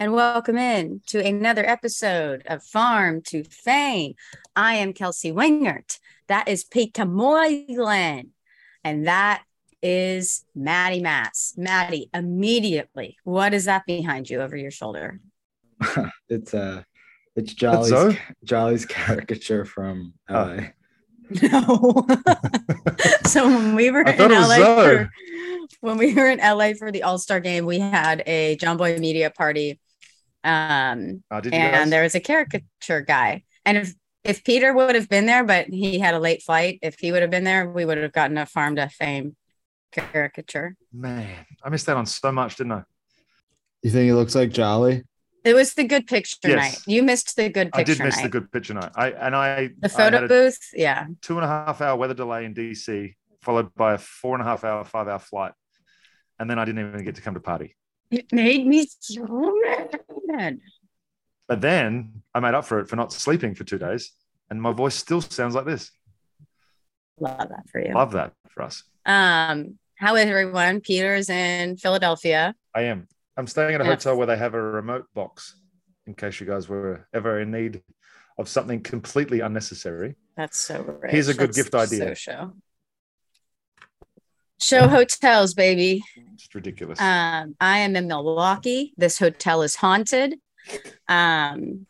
And welcome in to another episode of Farm to Fame. I am Kelsey Wingert. That is Peter Moylan. And that is Maddie Mass. Maddie, immediately, what is that behind you over your shoulder? it's uh it's Jolly's Zoe? Jolly's caricature from Oh. LA. No. so when we were in thought it was LA for, when we were in LA for the All-Star game, we had a Jomboy media party. Um Uh, and guys? there was a caricature guy. And if if Peter would have been there, but he had a late flight, if he would have been there, we would have gotten a farm to fame caricature. Man, I missed that on so much, didn't I? You think he looks like Jolly? It was the good picture Yes. night. You missed the good picture. I picture did miss night. the good picture night. I and I the photo had a booth, yeah. two and a half hour weather delay in DC, followed by a four and a half hour, five hour flight, and then I didn't even get to come to party. It made me so mad. But then I made up for it for not sleeping for two days, and my voice still sounds like this. Love that for you. Love that for us. Um, how is everyone? Peter's in Philadelphia. I am. I'm staying at a Yeah. hotel where they have a remote box, in case you guys were ever in need of something completely unnecessary. That's so rich. Here's a good That's gift idea. So show. Show hotels, baby. It's ridiculous. Um, I am in Milwaukee. This hotel is haunted. Um,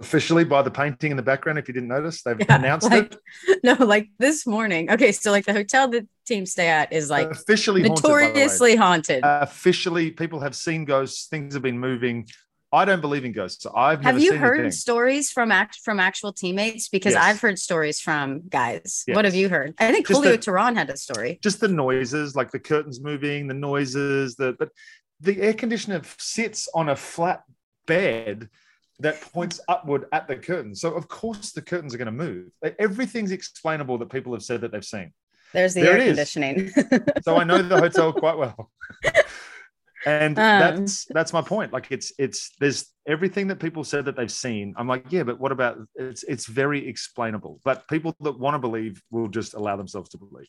Officially by the painting in the background, if you didn't notice, they've Yeah, announced like- it. no, like this morning. Okay, so like the hotel the team stay at is like officially haunted, by the way. notoriously haunted. Uh, officially, people have seen ghosts. Things have been moving. I don't believe in ghosts. So I've Have you heard stories from act from actual teammates? Because Yes. I've heard stories from guys. What have you heard? I think Just Julio the- Teheran had a story. Just the noises, like the curtains moving, the noises. The but the air conditioner sits on a flat bed that points upward at the curtains. So of course the curtains are going to move. Like, Everything's explainable that people have said that they've seen. There's the There air conditioning. So I know the hotel quite well. And Um. that's that's my point. Like it's it's there's everything that people said that they've seen. I'm like, yeah, but what about it's it's very explainable. But people that want to believe will just allow themselves to believe.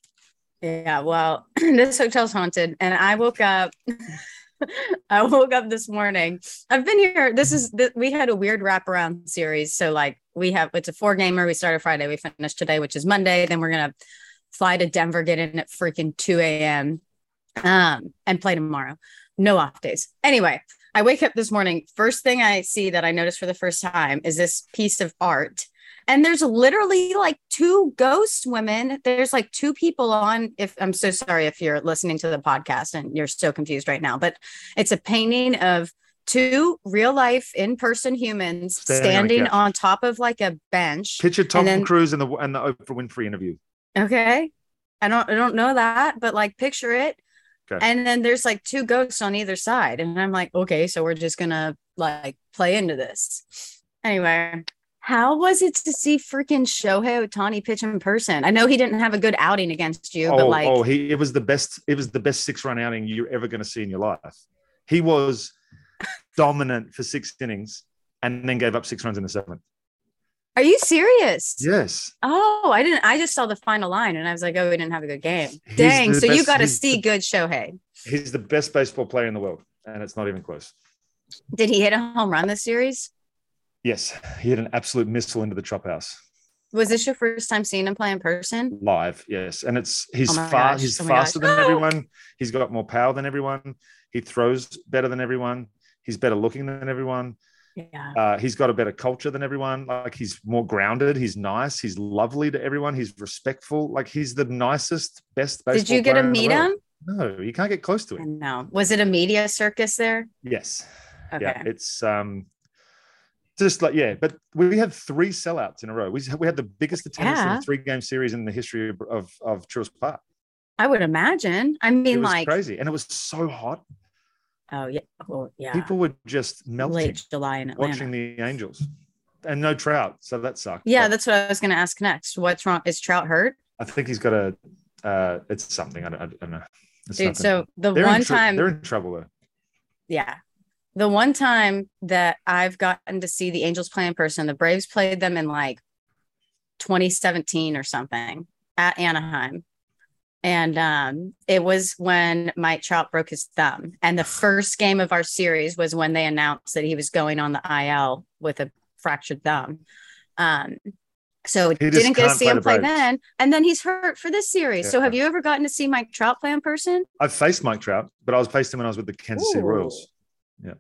Yeah, well, this hotel's haunted, and I woke up. I woke up this morning. I've been here. This is th- we had a weird wraparound series. So like we have it's a four gamer. We started Friday. We finished today, which is Monday. Then we're gonna fly to Denver, get in at freaking two a.m. Um, and play tomorrow. No off days. Anyway, I wake up this morning. First thing I see that I notice for the first time is this piece of art and there's literally like two ghost women there's like two people on if i'm so sorry if you're listening to the podcast and you're so confused right now but it's a painting of two real life in-person humans Standing on standing on top of like a bench Picture Tom then- Cruise and the and the Oprah Winfrey interview. okay i don't i don't know that but like picture it Okay. and then there's like two ghosts on either side and i'm like okay so we're just gonna like play into this anyway how was it to see freaking Shohei Ohtani pitch in person? I know he didn't have a good outing against you, oh, but like, oh, he it was the best. It was the best six run outing you're ever going to see in your life. He was dominant for six innings and then gave up six runs in the seventh. Are you serious? Yes. Oh, I didn't. I just saw the final line and I was like, oh, we didn't have a good game. He's Dang. So you got to see the- good Shohei. He's the best baseball player in the world, and it's not even close. Did he hit a home run this series? Yes, he hit an absolute missile into the chop house Was this your first time seeing him play in person? live. Yes, and it's he's Oh fast. He's oh my gosh. faster than everyone. He's got more power than everyone. He throws better than everyone. He's better looking than everyone. Yeah. Uh, he's got a better culture than everyone. Like he's more grounded. He's nice. He's lovely to everyone. He's respectful. Like he's the nicest, best. Did you get to meet him? No, you can't get close to him. No. Was it a media circus there? Yes. Okay. Yeah, it's um just like yeah, but we had three sellouts in a row. We we had the biggest attendance in a three game series in the history of of, of Park. I would imagine. I mean, was like, crazy, and it was so hot. Oh yeah. Oh yeah. People were just melting Late July in Atlanta. watching the Angels, and no Trout, so that sucked. yeah, But that's what I was going to ask next. What's wrong? Is Trout hurt? I think he's got a. Uh, it's something I don't, I don't know. It's Dude, nothing. so the They're one tr- time, they're in trouble though. yeah, the one time that I've gotten to see the Angels play in person, the Braves played them in like 2017 or something at Anaheim. And um, it was when Mike Trout broke his thumb. And the first game of our series was when they announced that he was going on the IL with a fractured thumb. Um, so He didn't get to see him the play then. And then he's hurt for this series. So have you ever gotten to see Mike Trout play in person? I've faced Mike Trout, but I was faced him when I was with the Kansas City Royals. Yeah.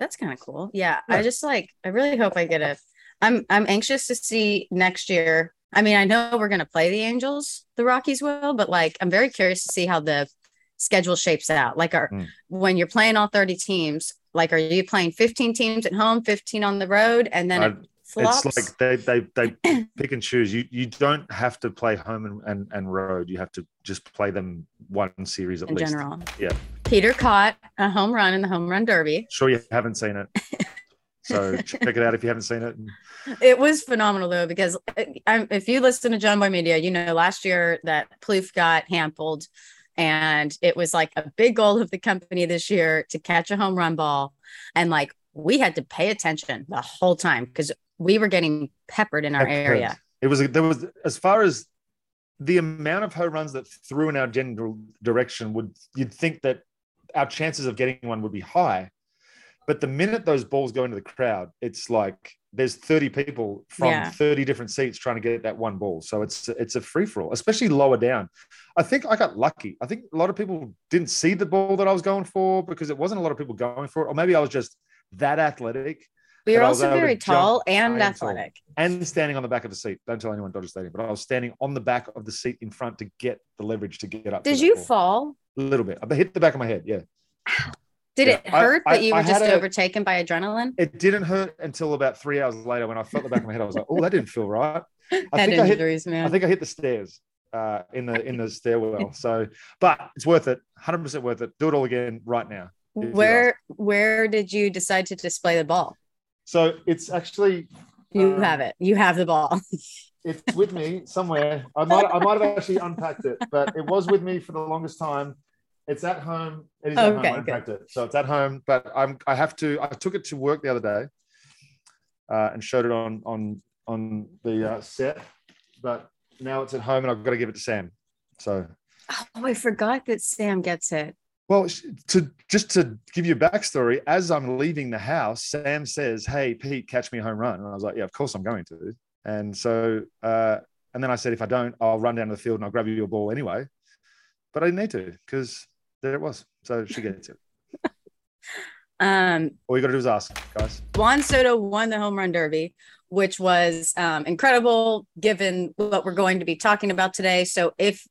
That's kind of cool. Yeah, I just like I really hope I get a I'm I'm anxious to see next year. I mean, I know we're gonna play the Angels, the Rockies will, but like I'm very curious to see how the schedule shapes out. Like are Mm. when you're playing all 30 teams, like are you playing 15 teams at home, 15 on the road, and then I- it flops? It's like they they they pick and choose. You you don't have to play home and, and, and road. You have to just play them one series at in least. general. Yeah. Peter caught a home run in the home run derby. Sure, you haven't seen it. So check it out if you haven't seen it. It was phenomenal though, because uh, if you listen to Jomboy Media, you know last year that Plouffe got handled, and it was like a big goal of the company this year to catch a home run ball, and like we had to pay attention the whole time because we were getting peppered in our area. It was there was as far as the amount of home runs that threw in our general direction would you'd think that our chances of getting one would be high. But the minute those balls go into the crowd, it's like there's 30 people from Yeah. 30 different seats trying to get that one ball. So it's it's a free for all, especially lower down. I think I got lucky. I think a lot of people didn't see the ball that I was going for because it wasn't a lot of people going for it, or maybe I was just that athletic We were I also very tall and athletic. and standing on the back of the seat. Don't tell anyone Dodger Stadium, but I was standing on the back of the seat in front to get the leverage to get up. Did you ball. fall? A little bit. I hit the back of my head. Yeah. Did Yeah, it hurt I- that you I were just a- overtaken by adrenaline? It didn't hurt until about three hours later when I felt the back of my head. I was like, oh, that didn't feel right. I think I hit man. I think I hit the stairs uh, in the in the stairwell. So, but it's worth it. Hundred percent worth it. Do it all again right now. where where did you decide to display the ball? So it's actually You Um, have it. You have the ball. it's with me somewhere. I might I might have actually unpacked it, but it was with me for the longest time. It's at home. It is at Okay, home. I unpacked it, so it's at home. But I'm I have to. I took it to work the other day, uh, and showed it on on on the uh, set. But now it's at home, and I've got to give it to Sam. So Oh, I forgot that Sam gets it. Well, to just to give you a backstory, as I'm leaving the house, Sam says, "Hey, Pete, catch me a home run," and I was like, "Yeah, of course I'm going to." And so, uh, and then I said, "If I don't, I'll run down to the field and I'll grab you your ball anyway." But I didn't need to because there it was. So she gets it. Um, All you got to do is ask, guys. Juan Soto won the home run derby, which was um, incredible given what we're going to be talking about today. So, if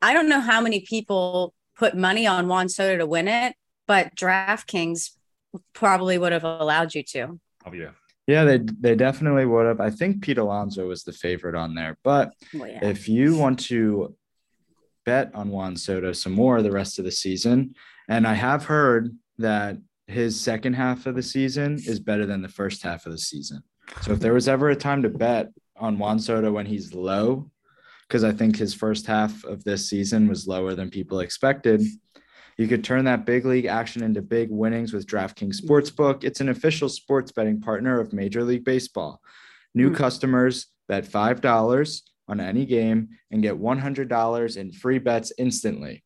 I don't know how many people put money on Juan Soto to win it, but DraftKings probably would have allowed you to. Oh yeah. Yeah, they they definitely would have. I think Pete Alonso was the favorite on there, but Well, yeah. if you want to bet on Juan Soto some more the rest of the season, and I have heard that his second half of the season is better than the first half of the season. So if there was ever a time to bet on Juan Soto when he's low, because I think his first half of this season was lower than people expected. You could turn that big league action into big winnings with DraftKings Sportsbook. It's an official sports betting partner of Major League Baseball. New Hmm. customers bet $5 on any game and get $100 in free bets instantly.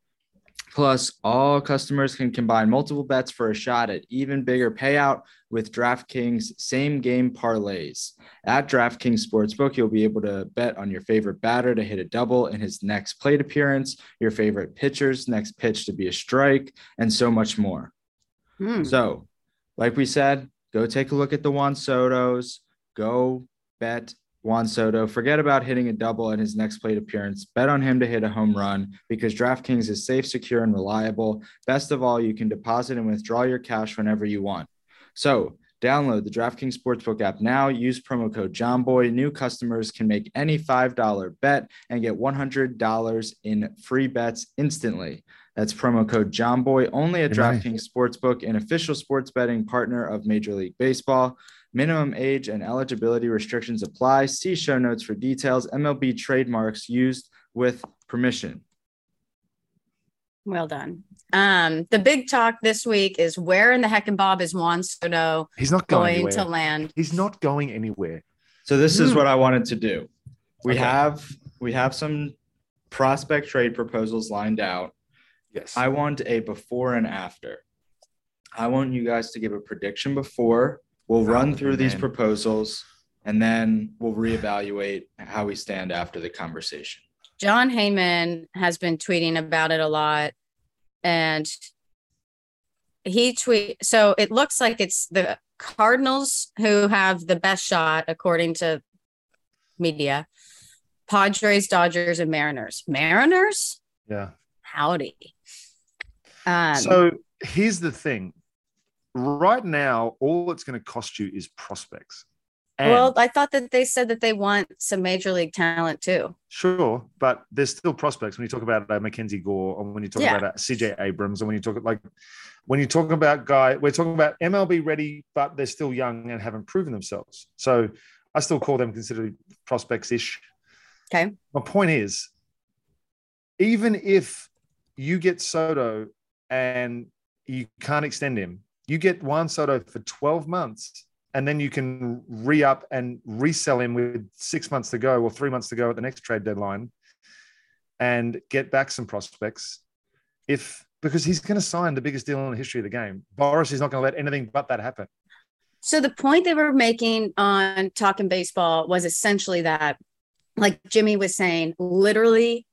Plus, all customers can combine multiple bets for a shot at even bigger payout with DraftKings same game parlays. At DraftKings Sportsbook, you'll be able to bet on your favorite batter to hit a double in his next plate appearance, your favorite pitcher's next pitch to be a strike, and so much more. Hmm. So, like we said, go take a look at the Juan Soto's. Go bet Juan Soto. Forget about hitting a double in his next plate appearance. Bet on him to hit a home run because DraftKings is safe, secure, and reliable. Best of all, you can deposit and withdraw your cash whenever you want. So, Download the DraftKings Sportsbook app now. Use promo code JOMBOY. New customers can make any $5 bet and get $100 in free bets instantly. That's promo code JOMBOY only at. DraftKings Sportsbook, an official sports betting partner of Major League Baseball. Minimum age and eligibility restrictions apply. See show notes for details. MLB trademarks used with permission. Well done. Um, the big talk this week is where in the heck and Bob is Juan Soto He's not going, going to land? He's not going anywhere. So this is Hmm. what I wanted to do. We Okay. have we have some prospect trade proposals lined out. Yes. I want a before and after. I want you guys to give a prediction before. We'll run through these man. proposals and then we'll reevaluate how we stand after the conversation. Jon Heyman has been tweeting about it a lot. And he tweet so it looks like it's the Cardinals who have the best shot according to media. Padres, Dodgers, and Mariners. Mariners? yeah. Howdy. Um so here's the thing. Right now, all it's going to cost you is prospects. And well, I thought that they said that they want some major league talent too. sure, but there's still prospects when you talk about uh, Mackenzie Gore, or when you talk Yeah. about uh, CJ Abrams, and when you talk like when you talk about guy, we're talking about MLB ready, but they're still young and haven't proven themselves. So I still call them considered prospects ish. Okay. My point is, even if you get Soto and you can't extend him, you get Juan Soto for 12 months, and then you can re up and resell him with six months to go or three months to go at the next trade deadline and get back some prospects. If because he's going to sign the biggest deal in the history of the game, Boras is not going to let anything but that happen. So the point they were making on talking baseball was essentially that, like Jimmy was saying, literally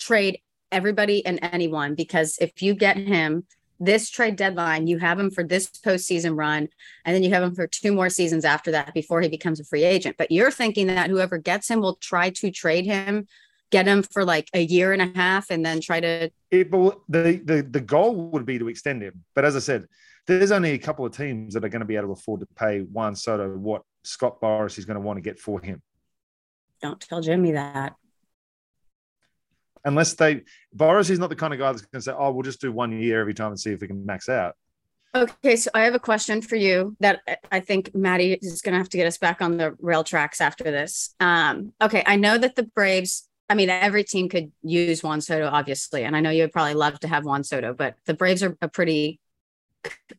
trade everybody and anyone because if you get him this trade deadline, you have him for this postseason run, and then you have him for two more seasons after that before he becomes a free agent. But you're thinking that whoever gets him will try to trade him, get him for like a year and a half, and then try to. It, but the, the the goal would be to extend him. But as I said, there's only a couple of teams that are going to be able to afford to pay Juan Soto what Scott Boras is going to want to get for him. Don't tell Jimmy that. Unless they Boras is not the kind of guy that's going to say, "Oh, we'll just do one year every time and see if we can max out." Okay, so I have a question for you that I- I think Maddie is going to have to get us back on the rail tracks after this. Um, okay, I know that the Braves, I mean, every team could use Juan Soto, obviously, and I know you would probably love to have Juan Soto, but the Braves are a pretty,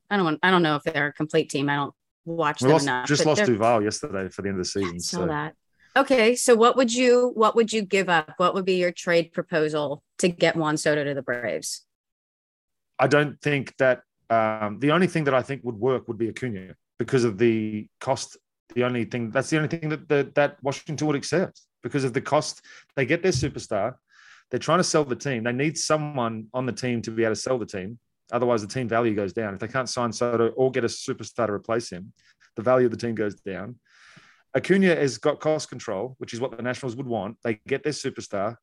I don't want, I don't know if they're a complete team. I don't watch We them lost, enough. just lost Duvall yesterday for the end of the I season. saw So that. Okay, so what would you what would you give up? What would be your trade proposal to get Juan Soto to the Braves? I don't think that um, the only thing that I think would work would be Acuna because of the cost. The only thing that's the only thing that that, that Washington would accept because of the cost. They get their superstar. They're trying to sell the team. They need someone on the team to be able to sell the team. Otherwise, the team value goes down. If they can't sign Soto or get a superstar to replace him, the value of the team goes down. Acuna has got cost control, which is what the Nationals would want. They get their superstar,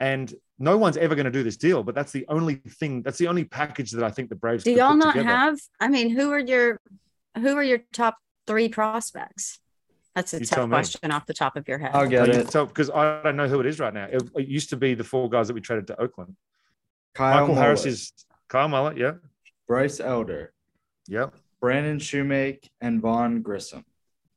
and no one's ever going to do this deal. But that's the only thing. That's the only package that I think the Braves. Do y'all put not together. have? I mean, who are your who are your top three prospects? That's a You tell tough me. question off the top of your head. I'll get it. So, because I don't know who it is right now. It, it used to be the four guys that we traded to Oakland. Kyle Michael Harris is Kyle Muller. Yeah, Bryce Elder, yeah. Brandon Shewmake, and Vaughn Grissom.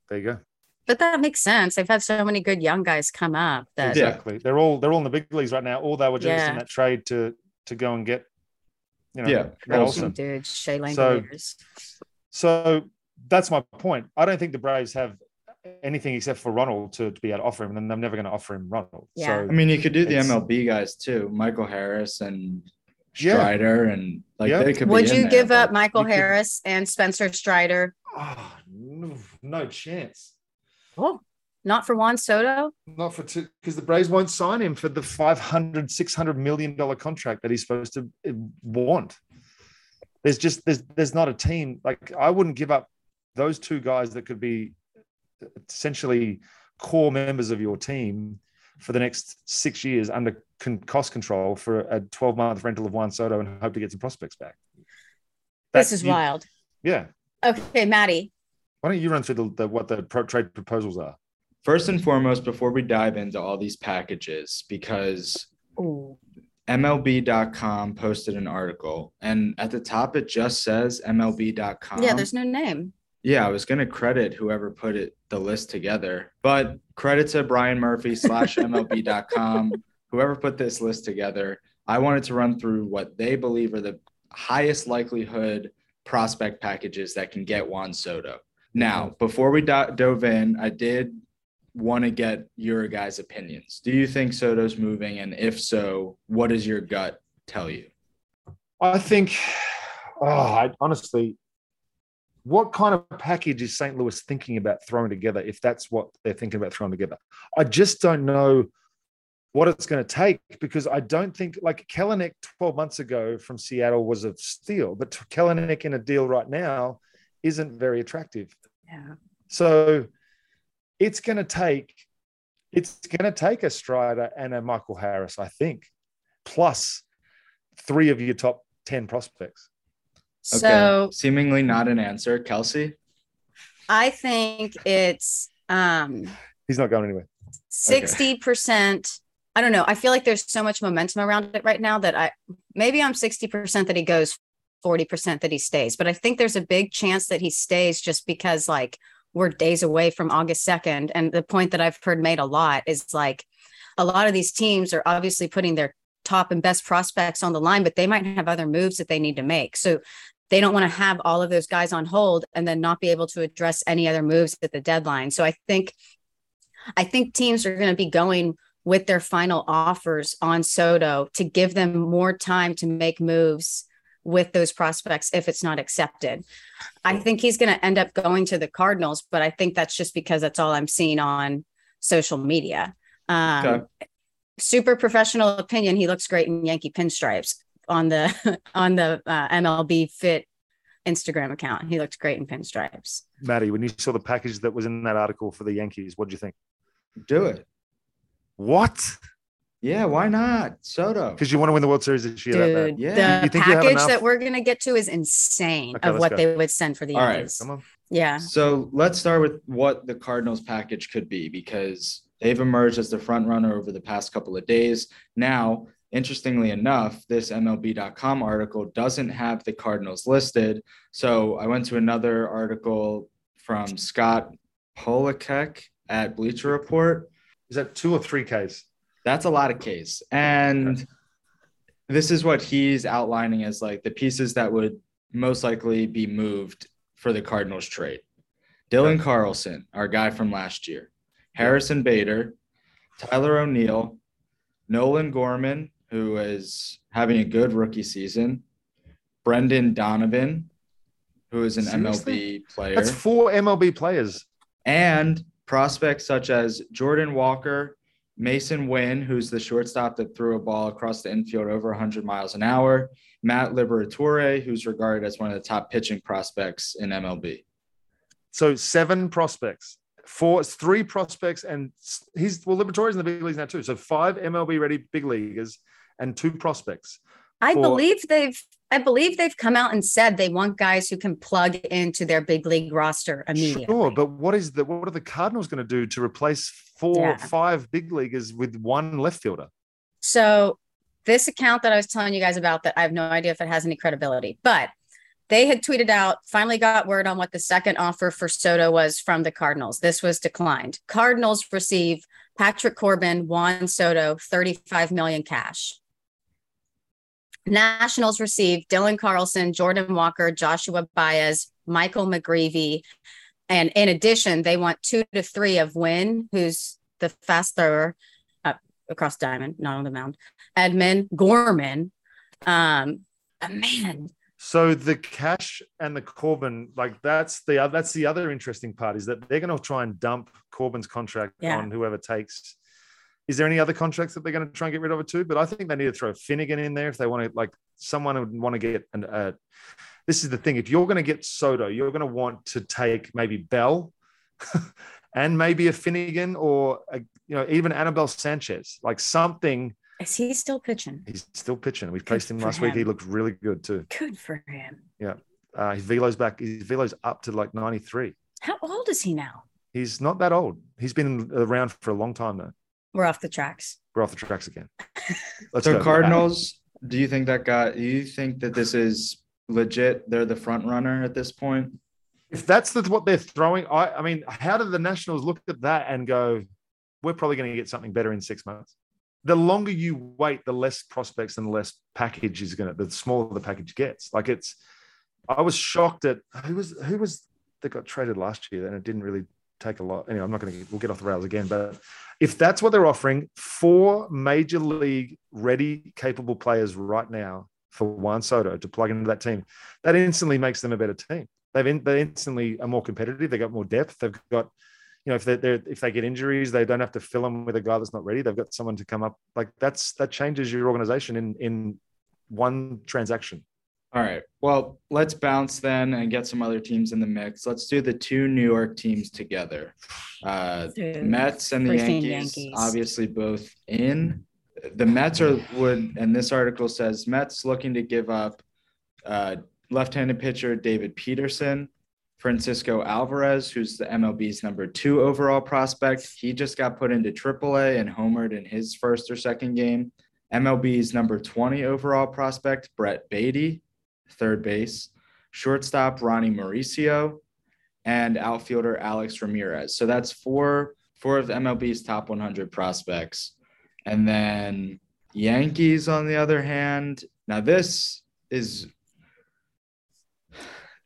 There you go. But that makes sense. They've had so many good young guys come up that Exactly. They're all they're all in the big leagues right now. All they were just Yeah. in that trade to to go and get. You know, Yeah, Matt Olsen. Olson. dudes, Shea So- Langeliers. So that's my point. I don't think the Braves have anything except for Ronald to, to be able to offer him, and they're never going to offer him Ronald. Yeah. So I mean, you could do the MLB guys too, Michael Harris and Yeah. Strider, and like Yeah. they could. Would be in you there, give up Michael you could- Harris and Spencer Strider? oh, no, no chance. Oh, not for Juan Soto? Not for two, because the Braves won't sign him for the 500, 600 million dollar contract that he's supposed to uh, want. There's just there's there's not a team like I wouldn't give up those two guys that could be essentially core members of your team for the next six years under con- cost control for a 12 month rental of Juan Soto and hope to get some prospects back. This is you- wild. Yeah. Okay, Maddie, Why don't you run through the, the what the pro- trade proposals are? First and foremost, before we dive into all these packages, because Ooh. MLB.com posted an article, and at the top it just says MLB.com. Yeah, there's no name. Yeah, I was gonna credit whoever put it the list together, but credit to Brian Murphy slash MLB.com, whoever put this list together. I wanted to run through what they believe are the highest likelihood prospect packages that can get Juan Soto. Now, mm-hmm. before we do- dove in, I did want to get your guys' opinions. Do you think Soto's moving? And if so, what does your gut tell you? I think, oh, I honestly, what kind of package is St. Louis thinking about throwing together if that's what they're thinking about throwing together? I just don't know what it's going to take because I don't think like Kelenic 12 months ago from Seattle was a steal, but Kelenic in a deal right now isn't very attractive. Yeah. So it's going to take it's going to take a Strider and a Michael Harris, I think, plus three of your top 10 prospects. Okay. So seemingly not an answer. Kelsey? I think it's um He's not going anywhere. 60%. I don't know. I feel like there's so much momentum around it right now that I maybe I'm 60% that he goes, 40% that he stays. But I think there's a big chance that he stays just because like we're days away from August 2nd. And the point that I've heard made a lot is like a lot of these teams are obviously putting their top and best prospects on the line, but they might have other moves that they need to make. So they don't want to have all of those guys on hold and then not be able to address any other moves at the deadline. So I think I think teams are going to be going with their final offers on Soto to give them more time to make moves with those prospects if it's not accepted. I think he's going to end up going to the Cardinals, but I think that's just because that's all I'm seeing on social media. Um, Okay. Super professional opinion. He looks great in Yankee pinstripes on the on the uh, MLB Fit Instagram account. He looked great in pinstripes. Maddie, when you saw the package that was in that article for the Yankees, what do you think? Do it. What? Yeah, why not? Soto. Because you want to win the World Series this year. that bad. Dude, Yeah. the You think you have package that we're gonna get to is insane Okay, of what go. they would send for the All right, Yankees. Come on. Yeah. So let's start with what the Cardinals package could be because they've emerged as the front runner over the past couple of days. Now, interestingly enough, this MLB.com article doesn't have the Cardinals listed. So I went to another article from Scott Polacek at Bleacher Report. Is that two or three Ks? That's a lot of case. And this is what he's outlining as like the pieces that would most likely be moved for the Cardinals trade. Dylan Carlson, our guy from last year, Harrison Bader, Tyler O'Neill, Nolan Gorman, who is having a good rookie season, Brendan Donovan, who is an Seriously? MLB player, That's four MLB players. and prospects such as Jordan Walker, Mason Winn, who's the shortstop that threw a ball across the infield over 100 miles an hour, Matt Liberatore, who's regarded as one of the top pitching prospects in MLB. So seven prospects, four, three prospects, and he's well, Liberatore's in the big leagues now too. So five MLB ready big leaguers and two prospects. I For- believe they've I believe they've come out and said they want guys who can plug into their big league roster immediately. Sure, but what is the what are the Cardinals going to do to replace four, Yeah. five big leaguers with one left fielder? So this account that I was telling you guys about that I have no idea if it has any credibility, but they had tweeted out, finally got word on what the second offer for Soto was from the Cardinals. This was declined. Cardinals receive Patrick Corbin, Juan Soto, 35 million cash. Nationals receive Dylan Carlson, Jordan Walker, Joshua Baez, Michael McGreevy. And in addition, they want two to three of Winn, who's the fast thrower uh, across diamond, not on the mound. Edmund Gorman. Um, man, So the cash and the Corbin, like that's the that's the other interesting part is that they're going to try and dump Corbin's contract Yeah. on whoever takes. Is there any other contracts that they're going to try and get rid of it too? But I think they need to throw Finnegan in there if they want to, like someone would want to get an. Uh, this is the thing: if you're going to get Soto, you're going to want to take maybe Bell, and maybe a Finnegan or a, you know even Anibal Sanchez, like something. is he still pitching? He's still pitching. We placed him last week. He him. looked really good too. Good for him. Yeah, uh, his velo's back. His velo's up to like 93. How old is he now? He's not that old. He's been around for a long time though. We're off the tracks. We're off the tracks again. Let's so go. Cardinals, do you think that guy? Do you think that this is legit? They're the front runner at this point. If that's the, what they're throwing, I, I mean, how do the Nationals look at that and go, "We're probably going to get something better in six months"? The longer you wait, the less prospects and the less package is going to. The smaller the package gets. Like it's. I was shocked at who was who was that got traded last year, and it didn't really take a lot. Anyway, I'm not going to. We'll get off the rails again, but if that's what they're offering, four major league ready, capable players right now for Juan Soto to plug into that team, that instantly makes them a better team. They've in, they instantly are more competitive. They've got more depth. They've got, you know, if they if they get injuries, they don't have to fill them with a guy that's not ready. They've got someone to come up. Like that's that changes your organization in in one transaction. All right. Well, let's bounce then and get some other teams in the mix. Let's do the two New York teams together. Uh, Dude, Mets and the Yankees, Yankees. obviously both in. The Mets are would, and this article says Mets looking to give up uh, left-handed pitcher David Peterson, Francisco Alvarez, who's the MLB's number two overall prospect. He just got put into AAA and homered in his first or second game. MLB's number 20 overall prospect, Brett Baty, third base, shortstop Ronnie Mauricio, and outfielder Alex Ramirez. So that's four four of MLB's top 100 prospects. And then Yankees, on the other hand, now this is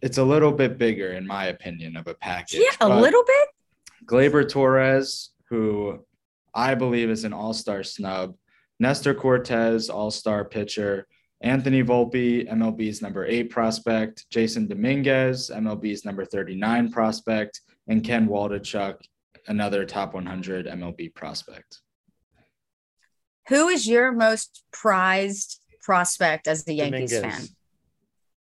it's a little bit bigger, in my opinion, of a package. Yeah, a little bit. Gleyber Torres, who I believe is an all-star snub, Nestor Cortes, all-star pitcher, Anthony Volpe, MLB's number eight prospect, Jasson Dominguez, MLB's number 39 prospect, and Ken Waldichuk, another top 100 MLB prospect. Who is your most prized prospect as the Yankees Dominguez. fan?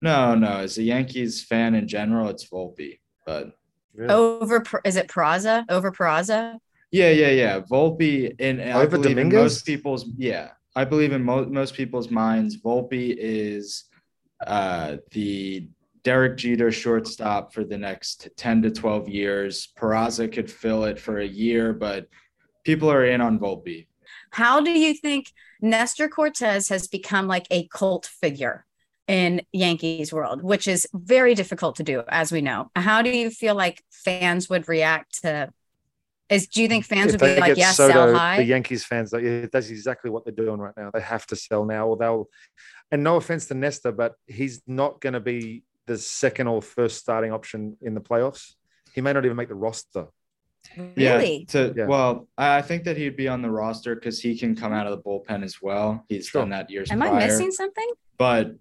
No, no, as a Yankees fan in general, it's Volpe. But Really? Over is it Peraza? Over Peraza? yeah, yeah, yeah. Volpe in I Over believe in Dominguez? most people's yeah, I believe in mo- most people's minds, Volpe is uh, the Derek Jeter shortstop for the next 10 to 12 years. Peraza could fill it for a year, but people are in on Volpe. How do you think Nestor Cortes has become like a cult figure in Yankees world, which is very difficult to do, as we know? How do you feel like fans would react to? Is do you think fans If would be like, "Yes, Soto, sell high"? The Yankees fans, like, yeah, that's exactly what they're doing right now. They have to sell now, or they'll. And no offense to Nesta, but he's not going to be the second or first starting option in the playoffs. He may not even make the roster. really? Yeah. To Yeah. well, I I think that he'd be on the roster because he can come out of the bullpen as well. He's Sure. done that years Am prior. I missing something? But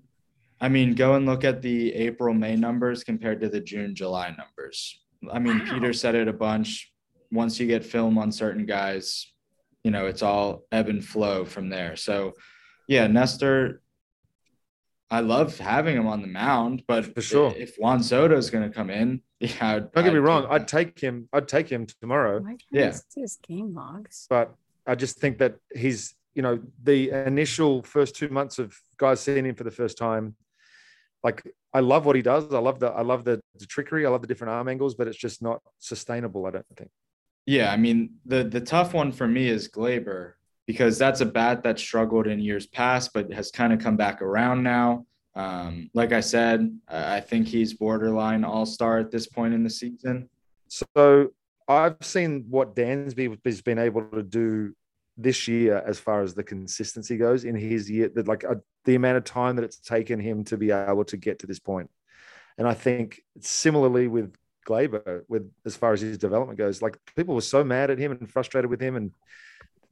I mean, go and look at the April May numbers compared to the June July numbers. I mean, Wow. Peter said it a bunch. Once you get film on certain guys, you know, it's all ebb and flow from there. So, yeah, Nestor, I love having him on the mound, but For sure. if Juan Soto is going to come in, yeah, I'd, Don't get me I'd wrong. I'd take him. I'd take him tomorrow. Why can't Yeah. I see his game logs? but I just think that he's, you know, the initial first two months of guys seeing him for the first time, like I love what he does. I love the, I love the, the trickery. I love the different arm angles, but it's just not sustainable. I don't think. Yeah, I mean the the tough one for me is Gleyber because that's a bat that struggled in years past, but has kind of come back around now. Um, like I said, I think he's borderline all star at this point in the season. So I've seen what Dansby has been able to do this year as far as the consistency goes in his year, that like uh, the amount of time that it's taken him to be able to get to this point. And I think similarly with Gleyber, with as far as his development goes, like people were so mad at him and frustrated with him and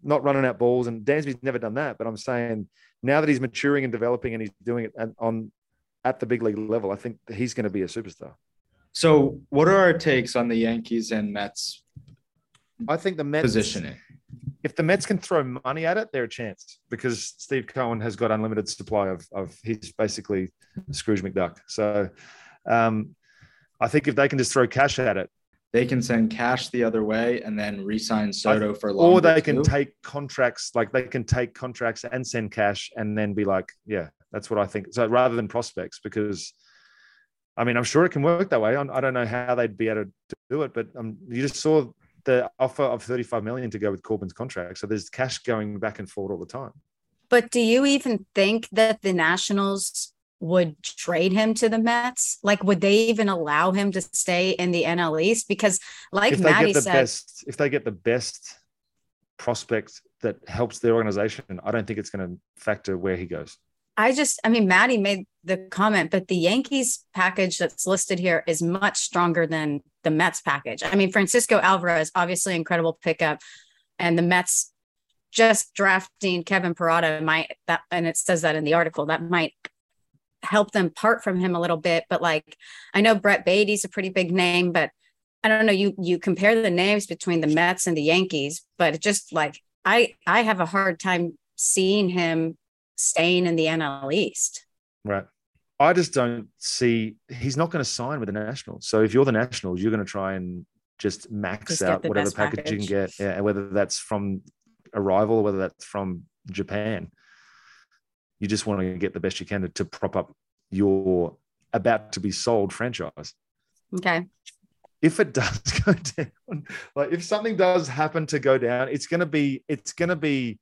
not running out balls. And Dansby's never done that. But I'm saying now that he's maturing and developing and he's doing it at- on at the big league level, I think he's going to be a superstar. So, what are our takes on the Yankees and Mets I think the Mets positioning? if the Mets can throw money at it, they're a chance because Steve Cohen has got unlimited supply of, of he's basically Scrooge McDuck. So um, I think if they can just throw cash at it, They can send cash the other way and then re-sign Soto for longer. or they can too. take contracts, like they can take contracts and send cash and then be like, yeah, that's what I think. So rather than prospects, because I mean, I'm sure it can work that way. I I don't know how they'd be able to do it. But um, you just saw the offer of 35 million to go with Corbin's contract. So there's cash going back and forth all the time. But do you even think that the Nationals would trade him to the Mets? Like, would they even allow him to stay in the NL East? Because, like if Maddie the said, best, if they get the best prospect that helps their organization, I don't think it's going to factor where he goes. I just, I mean, Maddie made the comment, but the Yankees package that's listed here is much stronger than the Mets package. I mean, Francisco Alvarez, obviously incredible pickup, and the Mets just drafting Kevin Parada might that, and it says that in the article that might help them part from him a little bit. But like, I know Brett Baty's a pretty big name, but I don't know. You you compare the names between the Mets and the Yankees, but it just like I I have a hard time seeing him staying in the NL East. Right. I just don't see he's not going to sign with the Nationals. So if you're the Nationals, you're going to try and just max Just out whatever best package, you can get, yeah, and whether that's from Arrival or whether that's from Japan. You just want to get the best you can to, to prop up your about to be sold franchise. Okay. If it does go down, like if something does happen to go down, it's going to be it's going to be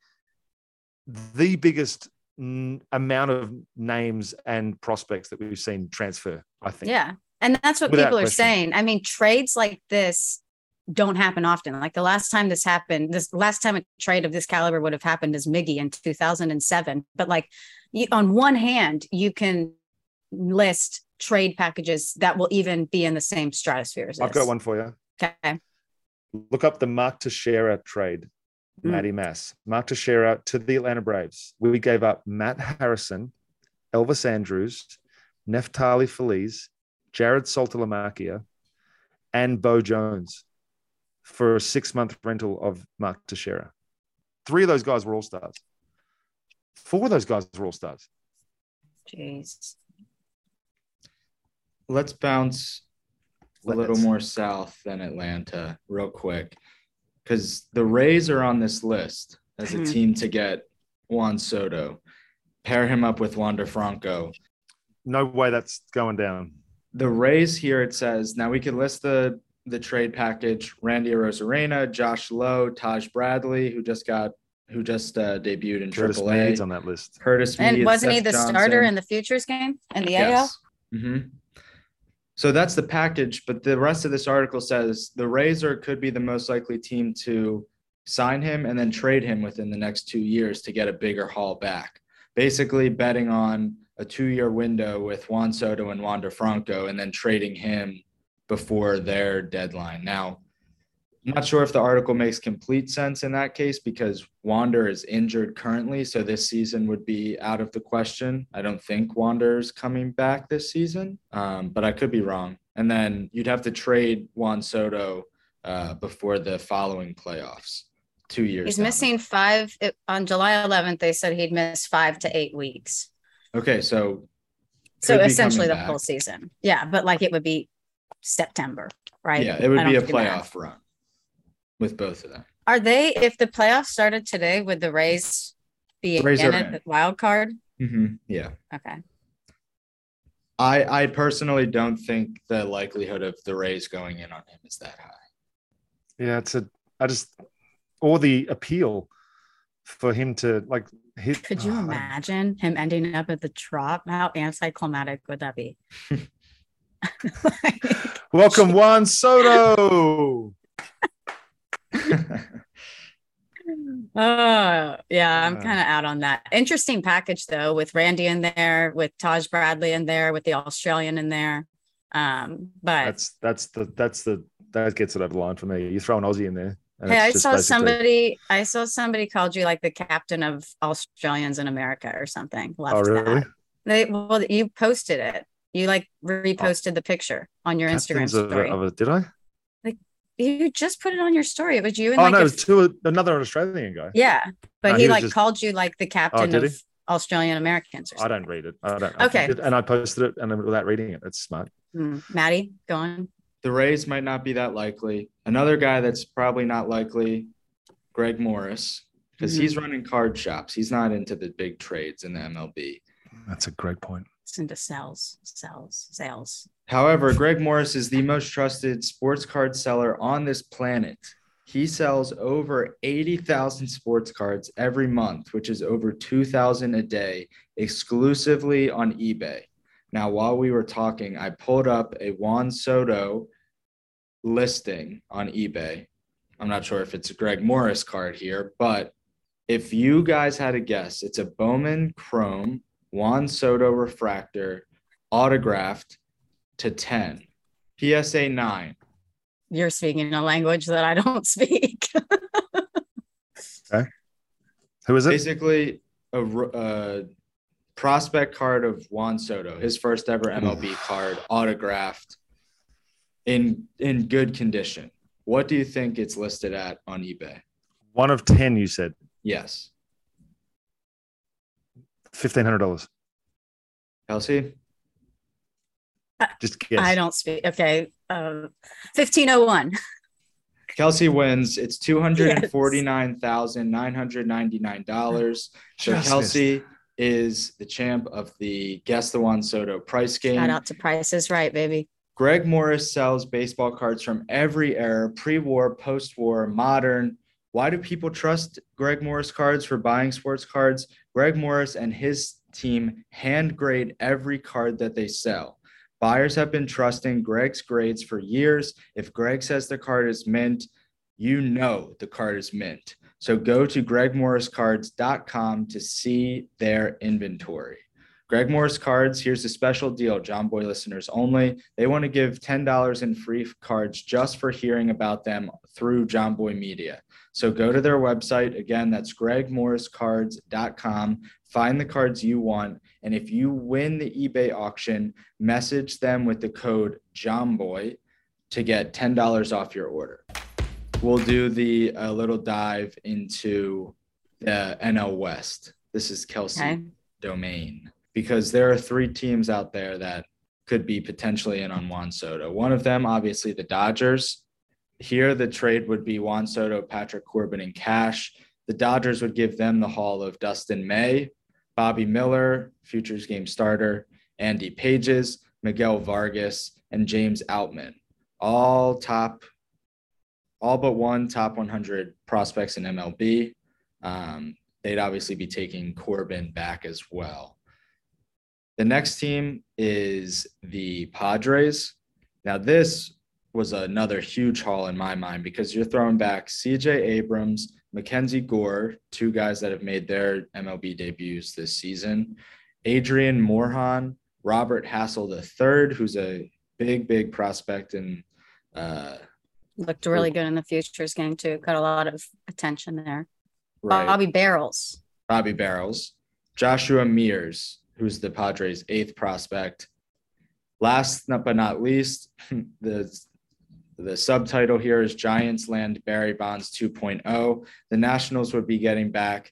the biggest mm, amount of names and prospects that we've seen transfer. I think. Yeah. And that's what Without people are question. saying. I mean, trades like this don't happen often. Like the last time this happened, this last time a trade of this caliber would have happened is Miggy in 2007. But like you, on one hand, you can list trade packages that will even be in the same stratosphere as I've this. got one for you. Okay. Look up the Mark Teixeira trade, Mm. Matty Mass. Mark Teixeira to the Atlanta Braves. We gave up Matt Harrison, Elvis Andrus, Neftali Feliz, Jared Saltalamacchia, and Beau Jones for a six month rental of Mark Teixeira. Three of those guys were all stars. Four of those guys were all stars. Jeez. Let's bounce a little more south than Atlanta, real quick, because the Rays are on this list as a Mhm. team to get Juan Soto. Pair him up with Wander Franco. No way that's going down. The Rays here it says now we could list the the trade package: Randy Arozarena, Josh Lowe, Taj Bradley, who just got who just uh, debuted in Curtis AAA. Mead's on that list. Curtis And wasn't he the Johnson. starter in the futures game in the AL? hmm So that's the package, but the rest of this article says the Rays are could be the most likely team to sign him and then trade him within the next two years to get a bigger haul back. Basically, betting on a two-year window with Juan Soto and Wander Franco, and then trading him before their deadline. Now, I'm not sure if the article makes complete sense in that case because Wander is injured currently, so this season would be out of the question. I don't think Wander is coming back this season, um, but I could be wrong. And then you'd have to trade Juan Soto uh, before the following playoffs, two years. He's down missing five on July 11th. They said he'd miss five to eight weeks. Okay, so So essentially the coming whole season. Yeah, but like it would be September, right? Yeah, it would be a do math. playoff run with both of them. Are they if the playoffs started today, would the Rays be Rays in it in. wild card? Mm-hmm. Yeah, Okay. I I personally don't think the likelihood of the Rays going in on him is that high. Yeah, it's a. I just or the appeal for him to like hit. Could you oh, imagine him ending up at the trop? How anticlimactic would that be? Welcome Juan Soto. Oh, yeah, I'm kind of out on that. Interesting package though, with Randy in there, with Taj Bradley in there, with the Australian in there. Um, but That's that's the that's the that gets it over the line for me. You throw an Aussie in there. hey, I saw somebody, I saw somebody called you like the captain of Australians in America or something. Oh Left really? that. They well, you posted it. You like reposted the picture on your Instagram Captains of, a- story. of a, did I? Like you just put it on your story. It was you and Oh like no, a it was to another Australian guy. Yeah, but No, he, he like just- called you like the captain did he? of Australian Americans. Or I don't read it. I don't. Okay. I did- and I posted it, and then without reading it, that's smart. Hmm. Maddie, go on. the Rays might not be that likely. Another guy that's probably not likely, Greg Morris, because he's running card shops. He's not into the big trades in the MLB. That's a great point. Into sales, sales, sales. However, Greg Morris is the most trusted sports card seller on this planet. He sells over 80,000 sports cards every month, which is over 2,000 a day exclusively on eBay. Now, while we were talking, I pulled up a Juan Soto listing on eBay. I'm not sure if it's a Greg Morris card here, but if you guys had a guess, it's a Bowman Chrome Juan Soto refractor autographed to 10. PSA 9. You're speaking a language that I don't speak. okay. Who is it? Basically, a uh, prospect card of Juan Soto, his first ever hmm. MLB card, autographed in in good condition. What do you think it's listed at on eBay? One of 10, you said. Yes. $1,500. Kelsey? Just guess. I don't speak. Okay. Uh, 1501. Kelsey wins. It's two hundred and forty nine thousand nine hundred ninety nine dollars. So Just Kelsey is the champ of the Guess the Juan Soto price game. Shout out to Prices Right, baby. Greg Morris sells baseball cards from every era, pre-war, post-war, modern. Why do people trust Greg Morris cards for buying sports cards? Greg Morris and his team hand grade every card that they sell. Buyers have been trusting Greg's grades for years. If Greg says the card is mint, you know the card is mint. So go to gregmorriscards.com to see their inventory. Greg Morris Cards, here's a special deal, Jomboy listeners only. They want to give $10 in free cards just for hearing about them through Jomboy Media. So go to their website. Again, that's gregmorriscards.com. Find the cards you want. And if you win the eBay auction, message them with the code JOMBOY to get $10 off your order. We'll do the a little dive into uh, the NL West. This is Kelsey Okay. domain because there are three teams out there that could be potentially in on Juan Soto. One of them, obviously, the Dodgers. Here, the trade would be Juan Soto, Patrick Corbin, and cash. The Dodgers would give them the haul of Dustin May, Bobby Miller, futures game starter, Andy Pages, Miguel Vargas, and James Outman. All top, all but one top 100 prospects in MLB. Um, they'd obviously be taking Corbin back as well. The next team is the Padres. Now, this was another huge haul in my mind because you're throwing back CJ Abrams, Mackenzie Gore, two guys that have made their MLB debuts this season, Adrian Morejon, Robert Hassell III, who's a big, big prospect and uh, Looked really good in the futures game, too. Got a lot of attention there. right. Bobby Barrels. Bobby Barrels, Joshua Mears, who's the Padres' eighth prospect. Last but not least, the the subtitle here is Giants land Barry Bonds 2.0. The Nationals would be getting back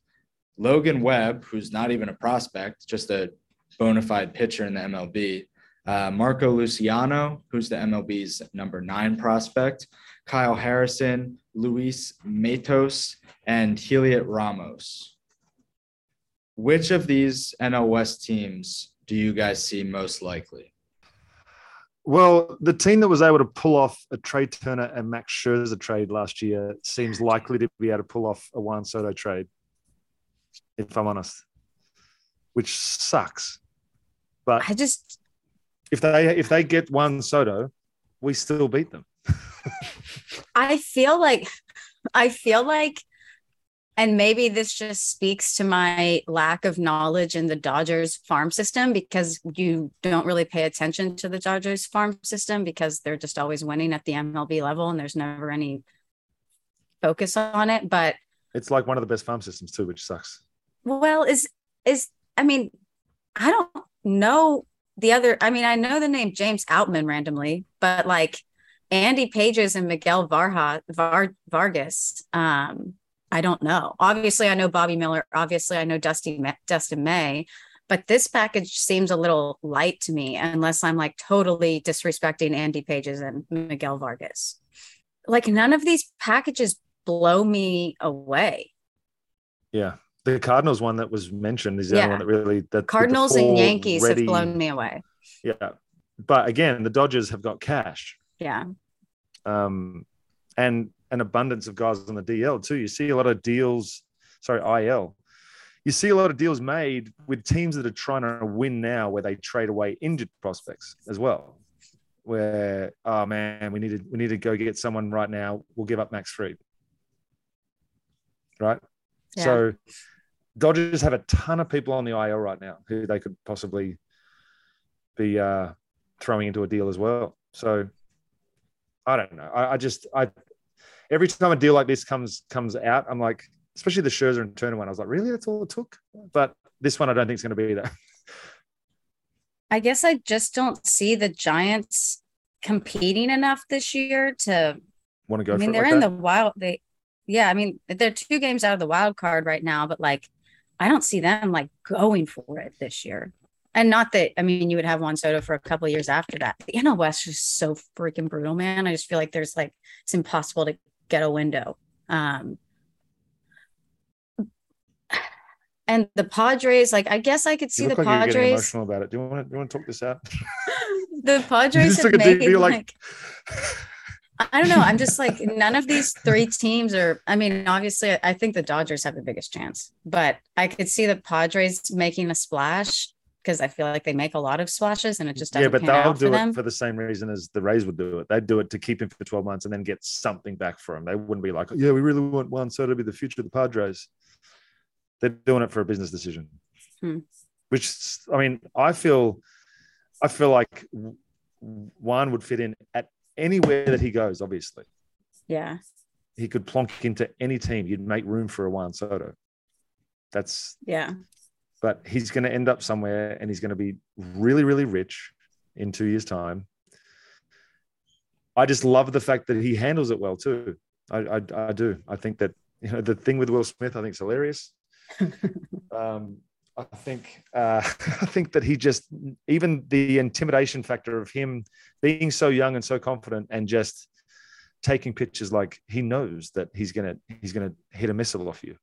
Logan Webb, who's not even a prospect, just a bona fide pitcher in the MLB. Uh, Marco Luciano, who's the MLB's number nine prospect. Kyle Harrison, Luis Matos, and Heliot Ramos. Which of these NL West teams do you guys see most likely? Well, the team that was able to pull off a Trea Turner and Max Scherzer trade last year seems likely to be able to pull off a Juan Soto trade, if I'm honest, which sucks. But I just, if they if they get Juan Soto, we still beat them. I feel like, I feel like, and maybe this just speaks to my lack of knowledge in the Dodgers farm system because you don't really pay attention to the Dodgers farm system because they're just always winning at the MLB level and there's never any focus on it. But It's like one of the best farm systems too, which sucks. Well, is is I mean, I don't know the other. I mean, I know the name James Outman randomly, but like Andy Pages and Miguel Varha, Var, Vargas, um, I don't know. Obviously, I know Bobby Miller. Obviously, I know Dusty Dustin May. But this package seems a little light to me, unless I'm like totally disrespecting Andy Pages and Miguel Vargas. Like none of these packages blow me away. Yeah. the Cardinals one that was mentioned is the Yeah. only one that really that Cardinals and Yankees ready- have blown me away. Yeah, but again, the Dodgers have got cash. Yeah. um, and an abundance of guys on the DL too. You see a lot of deals, sorry, IL. You see a lot of deals made with teams that are trying to win now, where they trade away injured prospects as well. Where oh man, we need to we need to go get someone right now. We'll give up Max Fried, right? Yeah. So Dodgers have a ton of people on the IL right now who they could possibly be uh, throwing into a deal as well. So I don't know. I, I just I every time a deal like this comes comes out, I'm like, especially the Scherzer and Turner one, I was like, really, that's all it took. But this one, I don't think is going to be that. I guess I just don't see the Giants competing enough this year to Want to go I mean, they're like in that? the wild. They, yeah, I mean, they're two games out of the wild card right now, but like, I don't see them like going for it this year. And not that, I mean, you would have Juan Soto for a couple of years after that. The NL West is so freaking brutal, man. I just feel like there's like, it's impossible to get a window. Um, and the Padres, like, I guess I could see the like you're Padres. emotional about it. Do you want to, do you want to talk this out? The Padres just have took deep- you're like, like- I don't know. I'm just like none of these three teams are. I mean, obviously, I think the Dodgers have the biggest chance, but I could see the Padres making a splash because I feel like they make a lot of splashes and it just doesn't yeah, but they'll do them. it for the same reason as the Rays would do it. They'd do it to keep him for 12 months and then get something back for him. They wouldn't be like, yeah, we really want Juan Soto to be the future of the Padres. They're doing it for a business decision. Hmm. Which I mean, I feel, I feel like Juan would fit in at anywhere that he goes. Obviously, yeah, he could plonk into any team. You'd make room for a Juan Soto. That's yeah, but he's going to end up somewhere and he's going to be really, really rich in two years' time. I just love the fact that he handles it well too. I, I, I do. I think that you know the thing with Will Smith, I think is hilarious. um, I think uh, I think that he just even the intimidation factor of him being so young and so confident and just taking pictures like he knows that he's gonna he's gonna hit a missile off you.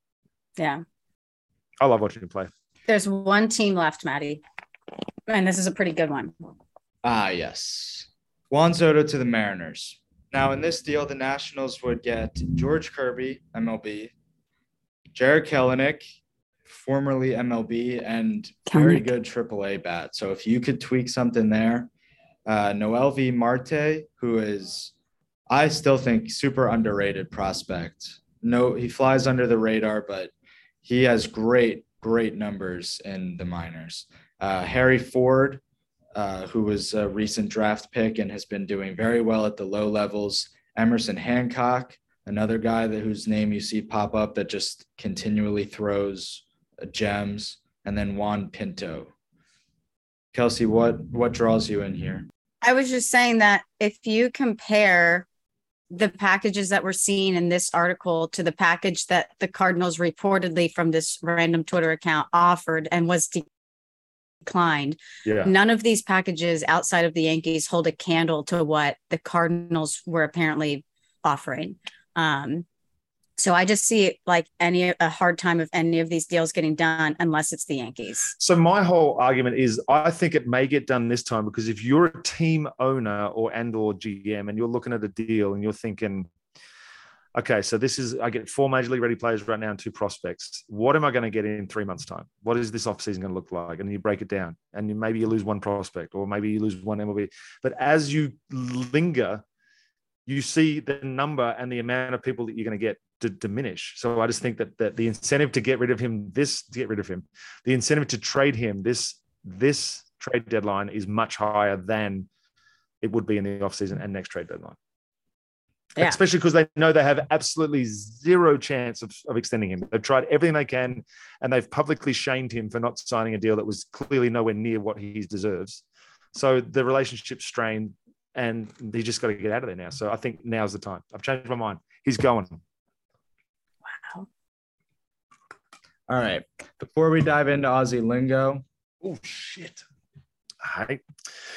yeah. I love watching him play. There's one team left, Maddie, and this is a pretty good one. Ah, yes. Juan Soto to the Mariners. Now, in this deal, the Nationals would get George Kirby, MLB, Jarred Kelenic, formerly MLB, and very good AAA bat. So if you could tweak something there, uh, Noelvi Marte, who is, I still think, super underrated prospect. No, he flies under the radar, but he has great, great numbers in the minors. Uh, Harry Ford, uh, who was a recent draft pick and has been doing very well at the low levels. Emerson Hancock, another guy that whose name you see pop up that just continually throws uh, gems, and then Juan Pinto. Kelsey, what what draws you in here? I was just saying that if you compare the packages that we're seeing in this article to the package that the Cardinals reportedly from this random Twitter account offered and was declined, Yeah. none of these packages outside of the Yankees hold a candle to what the Cardinals were apparently offering. Um, so I just see like any a hard time of any of these deals getting done unless it's the Yankees. So my whole argument is I think it may get done this time because if you're a team owner or and or GM and you're looking at a deal and you're thinking, okay, so this is I get four major league ready players right now and two prospects. What am I going to get in three months' time? What is this offseason going to look like? And you break it down and you, maybe you lose one prospect or maybe you lose one MLB. But as you linger, you see the number and the amount of people that you're going to get to diminish. So I just think that, that the incentive to get rid of him, this to get rid of him, the incentive to trade him, this this trade deadline is much higher than it would be in the offseason and next trade deadline. Yeah. Especially because they know they have absolutely zero chance of, of extending him. They've tried everything they can and they've publicly shamed him for not signing a deal that was clearly nowhere near what he deserves. So the relationship's strained and he just got to get out of there now. So I think now's the time. I've changed my mind. He's going. Wow. All right. Before we dive into Aussie lingo, Oh shit! Hi.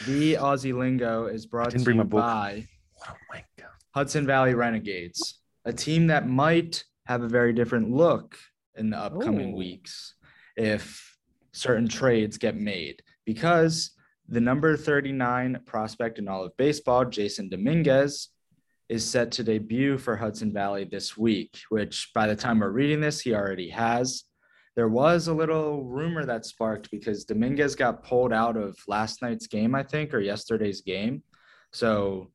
the Aussie lingo is brought Didn't to bring you by What a. Hudson Valley Renegades, a team that might have a very different look in the upcoming Ooh. weeks if certain trades get made because the number 39 prospect in all of baseball, Jasson Dominguez, is set to debut for Hudson Valley this week, which by the time we're reading this, he already has. There was a little rumor that sparked because Dominguez got pulled out of last night's game, I think, or yesterday's game. So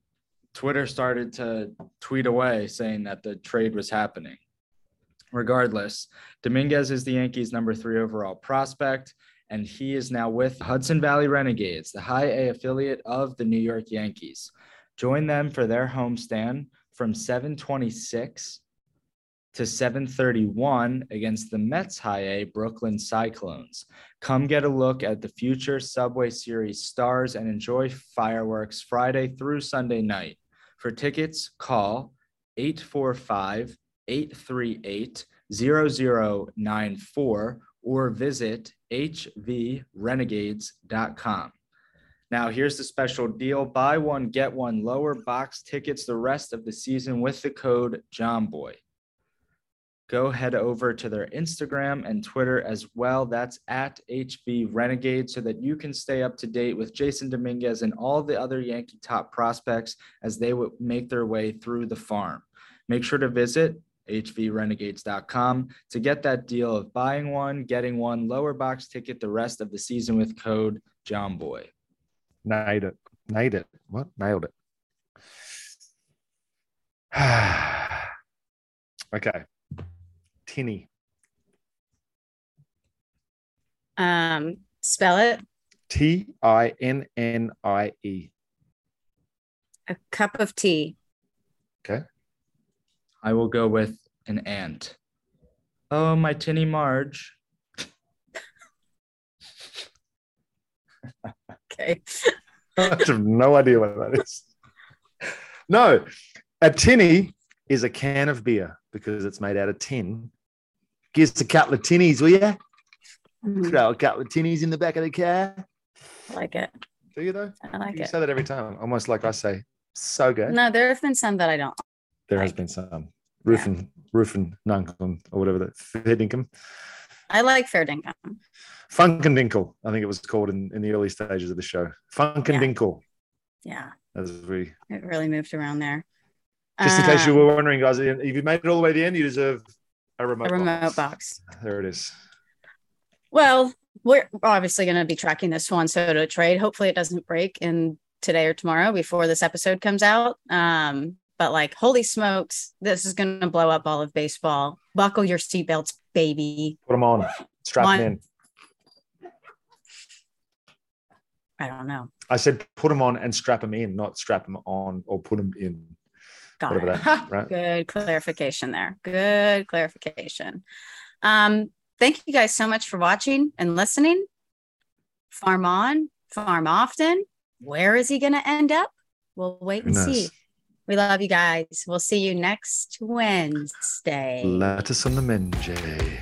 Twitter started to tweet away saying that the trade was happening. Regardless, Dominguez is the Yankees' number three overall prospect, and he is now with Hudson Valley Renegades, the high A affiliate of the New York Yankees. Join them for their homestand from 726 to 731 against the Mets High A Brooklyn Cyclones. Come get a look at the future Subway Series stars and enjoy fireworks Friday through Sunday night. For tickets, call 845 838 0094 or visit hvrenegades.com. Now, here's the special deal buy one, get one lower box tickets the rest of the season with the code JOMBOY. Go head over to their Instagram and Twitter as well. That's at HV Renegade so that you can stay up to date with Jasson Dominguez and all the other Yankee top prospects as they would make their way through the farm. Make sure to visit hvrenegades.com to get that deal of buying one, getting one lower box ticket the rest of the season with code JOMBOY. Nailed it. Nailed it. What? Nailed it. okay. Tinny. Um, spell it. T I N N I E. A cup of tea. Okay. I will go with an ant. Oh, my tinny Marge. Okay. I have no idea what that is. No, a tinny is a can of beer because it's made out of tin. Give us a couple of tinnies, will you? Mhm. Throw a couple of tinnies in the back of the car. I like it. Do you though? I like You it. say that every time, almost like I say, so good. No, there have been some that I don't. there has been some roof and roof and nunkum or whatever that Fedinkum. I like fair dinkum. Funk and Dinkle, I think it was called in, in the early stages of the show. Funk and Yeah. Dinkle, Yeah, as we it really moved around there. just in case you Um, were wondering, guys, if you made it all the way to the end, you deserve a remote, a remote box. box. There it is. Well, we're obviously going to be tracking this Juan Soto trade. Hopefully, it doesn't break in today or tomorrow before this episode comes out. Um, but like, holy smokes, this is going to blow up all of baseball. Buckle your seatbelts, baby. Put them on, strap One. them in. I don't know. I said put them on and strap them in, not strap them on or put them in. Got it. that, right? Good clarification there. Good clarification. Um, thank you guys so much for watching and listening. Farm on, farm often. Where is he going to end up? We'll wait and see. We love you guys. We'll see you next Wednesday. Lettuce on the Menjay.